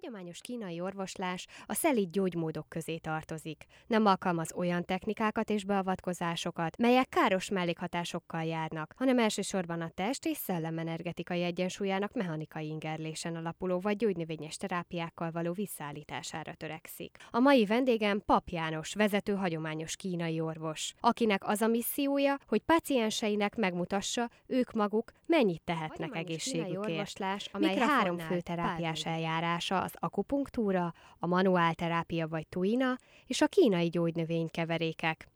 hagyományos kínai orvoslás a szelíd gyógymódok közé tartozik. Nem alkalmaz olyan technikákat és beavatkozásokat, melyek káros mellékhatásokkal járnak, hanem elsősorban a test és szellem energetikai egyensúlyának mechanikai ingerlésen alapuló vagy gyógynövényes terápiákkal való visszaállítására törekszik. A mai vendégem Pap János, vezető hagyományos kínai orvos, akinek az a missziója, hogy pacienseinek megmutassa, ők maguk mennyit tehetnek egészségükért. orvoslás, amely három fő terápiás eljárása az akupunktúra, a manuálterápia vagy tuina és a kínai gyógynövénykeverékek.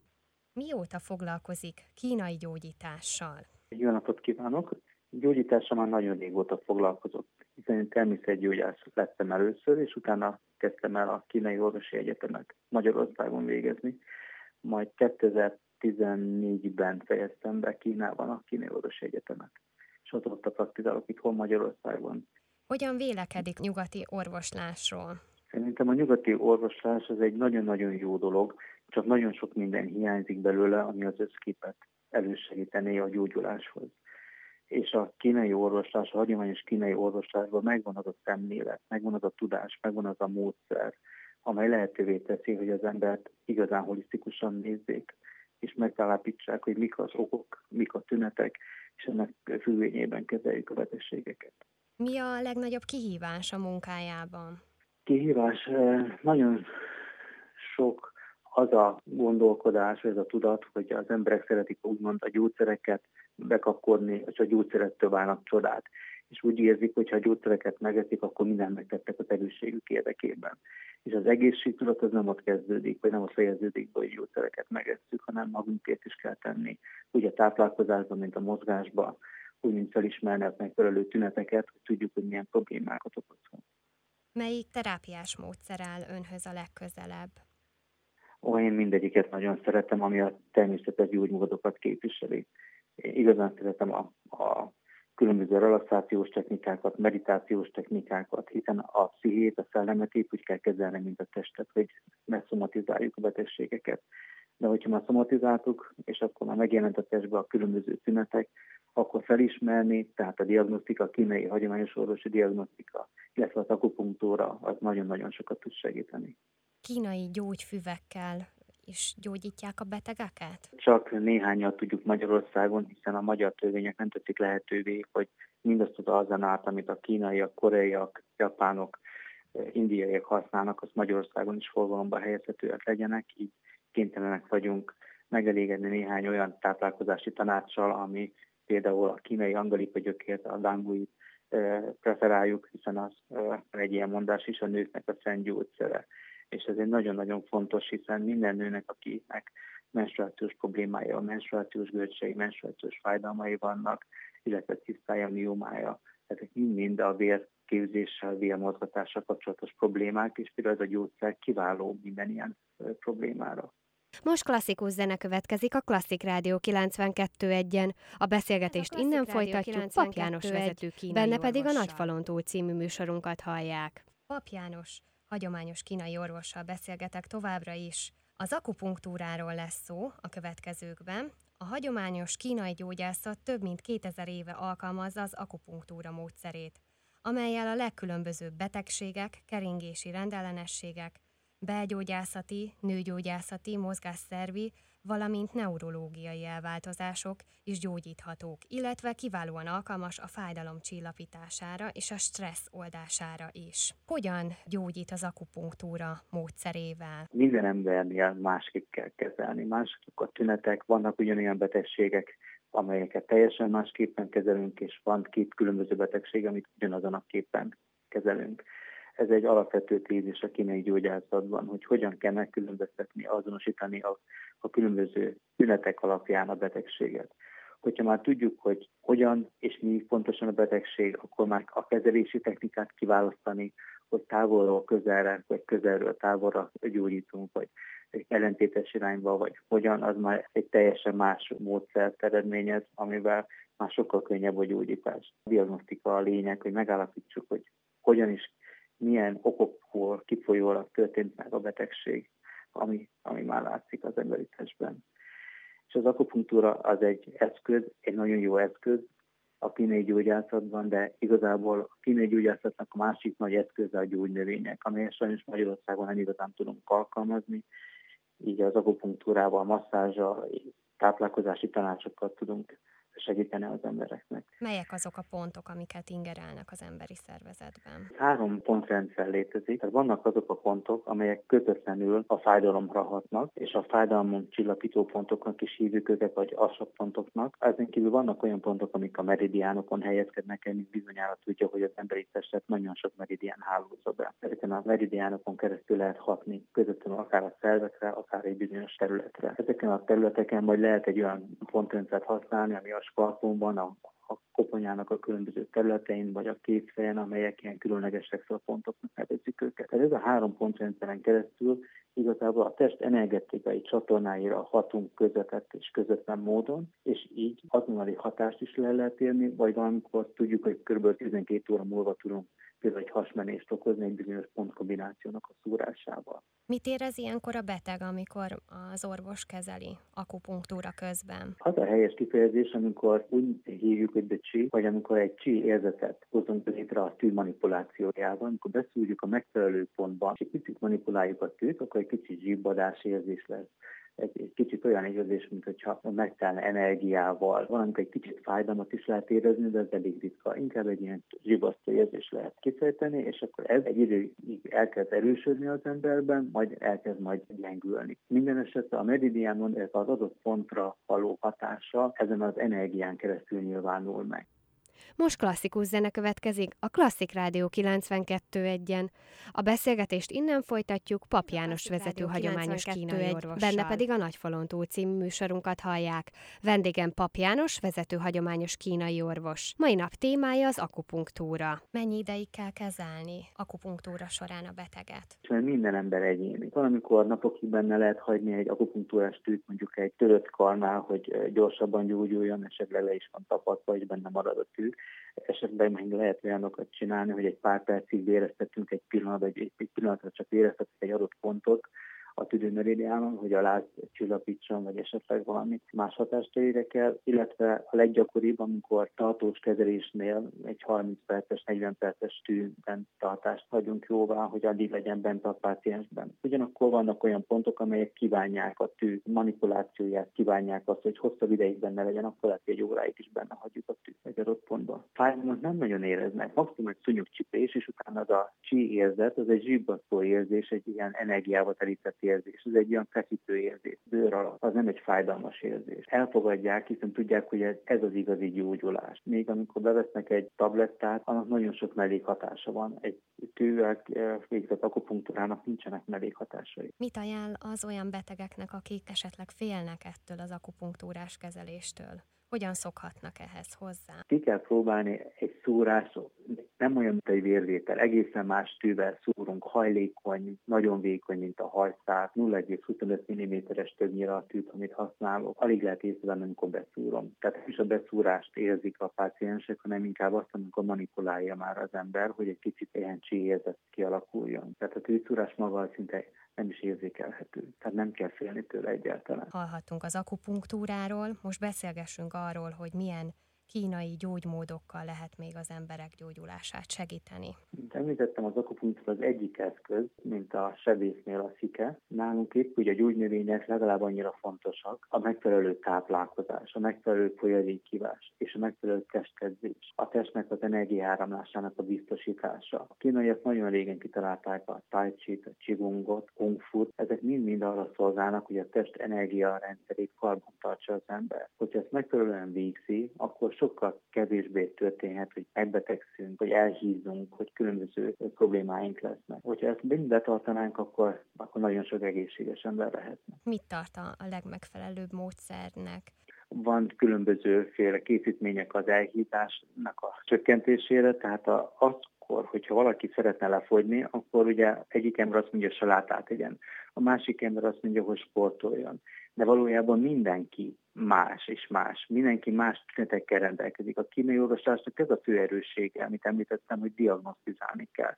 Mióta foglalkozik kínai gyógyítással? Jó napot kívánok! Gyógyítással már nagyon régóta foglalkozok, hiszen én természetgyógyász lettem először, és utána kezdtem el a kínai orvosi egyetemet Magyarországon végezni. Majd 2014-ben fejeztem be Kínában a kínai orvosi egyetemet, és ott praktizálok itthon Magyarországon. Hogyan vélekedik nyugati orvoslásról? Szerintem a nyugati orvoslás az egy nagyon-nagyon jó dolog, csak nagyon sok minden hiányzik belőle, ami az összképet elősegítené a gyógyuláshoz. És a kínai orvoslás, a hagyományos kínai orvoslásban megvan az a szemlélet, megvan az a tudás, megvan az a módszer, amely lehetővé teszi, hogy az embert igazán holisztikusan nézzék, és megállapítsák, hogy mik az okok, mik a tünetek, és ennek függvényében kezeljük a betegségeket. Mi a legnagyobb kihívás a munkájában? Kihívás nagyon sok az a gondolkodás, ez a tudat, hogy az emberek szeretik úgymond a gyógyszereket bekapkodni, és a gyógyszerettől válnak csodát. És úgy érzik, hogy ha a gyógyszereket megeszik, akkor mindent megtettek az egészségük érdekében. És az egészségtudat az nem ott kezdődik, vagy nem ott fejeződik, hogy gyógyszereket megesszük, hanem magunkért is kell tenni. Úgy a táplálkozásban, mint a mozgásban, úgy, mint felismerni a megfelelő tüneteket, hogy tudjuk, hogy milyen problémákat okozhat. Melyik terápiás módszer áll önhöz a legközelebb? Ó, én mindegyiket nagyon szeretem, ami a természetes gyógymódokat képviseli. Én igazán szeretem a, a különböző relaxációs technikákat, meditációs technikákat, hiszen a pszichét, a szellemet épp úgy kell kezelni, mint a testet, hogy szomatizáljuk a betegségeket. De hogyha már szomatizáltuk, és akkor már megjelent a testbe a különböző tünetek, akkor felismerni, tehát a diagnosztika, a kínai hagyományos orvosi diagnosztika, illetve az akupunktúra, az nagyon-nagyon sokat tud segíteni. Kínai gyógyfüvekkel is gyógyítják a betegeket? Csak néhányat tudjuk Magyarországon, hiszen a magyar törvények nem teszik lehetővé, hogy mindazt az arzenát, amit a kínaiak, koreaiak, japánok, indiaiak használnak, az Magyarországon is forgalomba helyezhetőek legyenek, így kénytelenek vagyunk megelégedni néhány olyan táplálkozási tanácssal, ami például a kínai angalipa gyökért, a languit preferáljuk, hiszen az egy ilyen mondás is a nőknek a szent gyógyszere. És ez egy nagyon-nagyon fontos, hiszen minden nőnek, akinek menstruációs problémája, menstruációs görcsei, menstruációs fájdalmai vannak, illetve tisztája, miomája, ezek mind-mind a vérképzéssel, vérmozgatással kapcsolatos problémák, és például ez a gyógyszer kiváló minden ilyen problémára. Most klasszikus zene következik a Klasszik Rádió 92.1-en. A beszélgetést a innen folytatjuk Pap János vezető kínai Benne pedig a Nagyfalon túl című műsorunkat hallják. Pap János, hagyományos kínai orvossal beszélgetek továbbra is. Az akupunktúráról lesz szó a következőkben. A hagyományos kínai gyógyászat több mint 2000 éve alkalmazza az akupunktúra módszerét, amelyel a legkülönbözőbb betegségek, keringési rendellenességek, belgyógyászati, nőgyógyászati, mozgásszervi, valamint neurológiai elváltozások is gyógyíthatók, illetve kiválóan alkalmas a fájdalom csillapítására és a stressz oldására is. Hogyan gyógyít az akupunktúra módszerével? Minden embernél másképp kell kezelni. Mások a tünetek, vannak ugyanolyan betegségek, amelyeket teljesen másképpen kezelünk, és van két különböző betegség, amit ugyanazon a képen kezelünk. Ez egy alapvető tézis a kínai gyógyászatban, hogy hogyan kell megkülönböztetni, azonosítani a, a különböző tünetek alapján a betegséget. Hogyha már tudjuk, hogy hogyan és mi pontosan a betegség, akkor már a kezelési technikát kiválasztani, hogy távolról közelre, vagy közelről távolra gyógyítunk, vagy ellentétes irányba, vagy hogyan, az már egy teljesen más módszert eredményez, amivel már sokkal könnyebb a gyógyítás. A diagnosztika a lényeg, hogy megállapítsuk, hogy hogyan is milyen okokból kifolyólag történt meg a betegség, ami, ami már látszik az emberi testben. És az akupunktúra az egy eszköz, egy nagyon jó eszköz, a kínai gyógyászatban, de igazából a kínai gyógyászatnak a másik nagy eszköze a gyógynövények, amelyet sajnos Magyarországon nem igazán tudunk alkalmazni, így az akupunktúrával, masszázsal, táplálkozási tanácsokat tudunk segíteni az embereknek. Melyek azok a pontok, amiket ingerelnek az emberi szervezetben? Három pontrendszer létezik. Tehát vannak azok a pontok, amelyek közvetlenül a fájdalomra hatnak, és a fájdalmon csillapító pontoknak is hívjuk őket, vagy alsóbb pontoknak. Ezen kívül vannak olyan pontok, amik a meridiánokon helyezkednek el, mint bizonyára tudja, hogy az emberi testet nagyon sok meridián hálózza be. Ezeken a meridiánokon keresztül lehet hatni közvetlenül akár a szervekre, akár egy bizonyos területre. Ezeken a területeken majd lehet egy olyan pontrendszert használni, ami a skalpomban, a, a koponyának a különböző területein, vagy a kézfejen, amelyek ilyen különleges pontoknak nevezik őket. Tehát ez a három pontrendszeren keresztül igazából a test energetikai csatornáira hatunk közvetett és közvetlen módon, és így azonnali hatást is le lehet érni, vagy valamikor tudjuk, hogy kb. 12 óra múlva tudunk például egy hasmenést okozni egy bizonyos pontkombinációnak a szúrásával. Mit érez ilyenkor a beteg, amikor az orvos kezeli akupunktúra közben? Az a helyes kifejezés, amikor úgy hívjuk, hogy de csi, vagy amikor egy csi érzetet hozunk létre a tű manipulációjával, amikor beszúrjuk a megfelelő pontban, és egy picit manipuláljuk a tűt, akkor egy kicsit zsibbadás érzés lesz egy, egy kicsit olyan érzés, mint hogyha megtelne energiával. Valamint egy kicsit fájdalmat is lehet érezni, de ez elég ritka. Inkább egy ilyen zsibasztó érzés lehet kifejteni, és akkor ez egy időig elkezd erősödni az emberben, majd elkezd majd gyengülni. Minden esetre a meridiánon ez az adott pontra való hatása ezen az energián keresztül nyilvánul meg. Most klasszikus zene következik a Klasszik Rádió 92.1-en. A beszélgetést innen folytatjuk Pap János vezető hagyományos kínai orvossal. Benne pedig a Nagyfalon túl című műsorunkat hallják. Vendégem Pap János vezető hagyományos kínai orvos. Mai nap témája az akupunktúra. Mennyi ideig kell kezelni akupunktúra során a beteget? Minden ember egyéni. Valamikor napokig benne lehet hagyni egy akupunktúrás tűt, mondjuk egy törött karnál, hogy gyorsabban gyógyuljon, esetleg le is van tapadva, és benne marad a tű esetben meg lehet olyanokat csinálni, hogy egy pár percig éreztetünk egy pillanatban, egy, egy pillanatra csak éreztetünk egy adott pontot, a tüdőmeridiánon, hogy a láz csillapítson, vagy esetleg valami más hatást érjek el, illetve a leggyakoribb, amikor tartós kezelésnél egy 30 perces, 40 perces tűben tartást hagyunk jóvá, hogy addig legyen bent a páciensben. Ugyanakkor vannak olyan pontok, amelyek kívánják a tű manipulációját, kívánják azt, hogy hosszabb ideig benne legyen, akkor lehet, hogy egy óráig is benne hagyjuk a tű egy adott pontban. Fájdalmat nem nagyon éreznek, maximum egy szúnyogcsipés, és utána az a csí érzet, az egy zsibbasztó érzés, egy ilyen energiával terített érzés. Ez egy olyan feszítő érzés. Bőr alatt. Az nem egy fájdalmas érzés. Elfogadják, hiszen tudják, hogy ez, ez az igazi gyógyulás. Még amikor bevesznek egy tablettát, annak nagyon sok mellékhatása van. Egy tűvel végzett akupunktúrának nincsenek mellékhatásai. Mit ajánl az olyan betegeknek, akik esetleg félnek ettől az akupunktúrás kezeléstől? Hogyan szokhatnak ehhez hozzá? Ki kell próbálni egy szúrás, nem olyan, mint egy vérvétel, egészen más tűvel szúrunk, hajlékony, nagyon vékony, mint a hajszál, 0,25 mm-es többnyire a tűt, amit használok. Alig lehet észrevenni, amikor beszúrom. Tehát nem is a beszúrást érzik a páciensek, hanem inkább azt, amikor manipulálja már az ember, hogy egy kicsit ilyen cséjérzet kialakuljon. Tehát a tűszúrás maga szinte nem is érzékelhető. Tehát nem kell félni tőle egyáltalán. Hallhattunk az akupunktúráról, most beszélgessünk arról, hogy milyen kínai gyógymódokkal lehet még az emberek gyógyulását segíteni? Mint említettem, az akupunktúra az egyik eszköz, mint a sebésznél a szike. Nálunk épp hogy a gyógynövények legalább annyira fontosak, a megfelelő táplálkozás, a megfelelő folyadékívás és a megfelelő testkedzés, a testnek az energiáramlásának a biztosítása. A kínaiak nagyon régen kitalálták a tai chi a qigongot, kung fu ezek mind-mind arra szolgálnak, hogy a test energiarendszerét karban tartsa az ember. Hogyha ezt megfelelően végzi, akkor sokkal kevésbé történhet, hogy megbetegszünk, hogy elhízunk, hogy különböző problémáink lesznek. Hogyha ezt mind betartanánk, akkor, akkor nagyon sok egészséges ember lehetne. Mit tart a legmegfelelőbb módszernek? van különbözőféle készítmények az elhításnak a csökkentésére, tehát a, akkor, hogyha valaki szeretne lefogyni, akkor ugye egyik ember azt mondja, hogy salátát tegyen, a másik ember azt mondja, hogy sportoljon. De valójában mindenki más és más. Mindenki más tünetekkel rendelkezik. A kínai orvoslásnak ez a fő erőssége, amit említettem, hogy diagnosztizálni kell.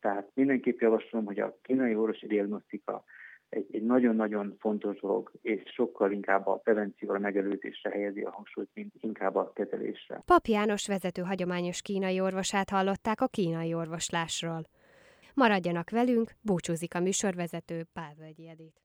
Tehát mindenképp javaslom, hogy a kínai orvosi diagnosztika egy, egy nagyon-nagyon fontos dolog, és sokkal inkább a prevencióra, megelőzésre helyezi a hangsúlyt, mint inkább a kezelésre. Pap János vezető hagyományos kínai orvosát hallották a kínai orvoslásról. Maradjanak velünk, búcsúzik a műsorvezető Pál Völgyi Edith.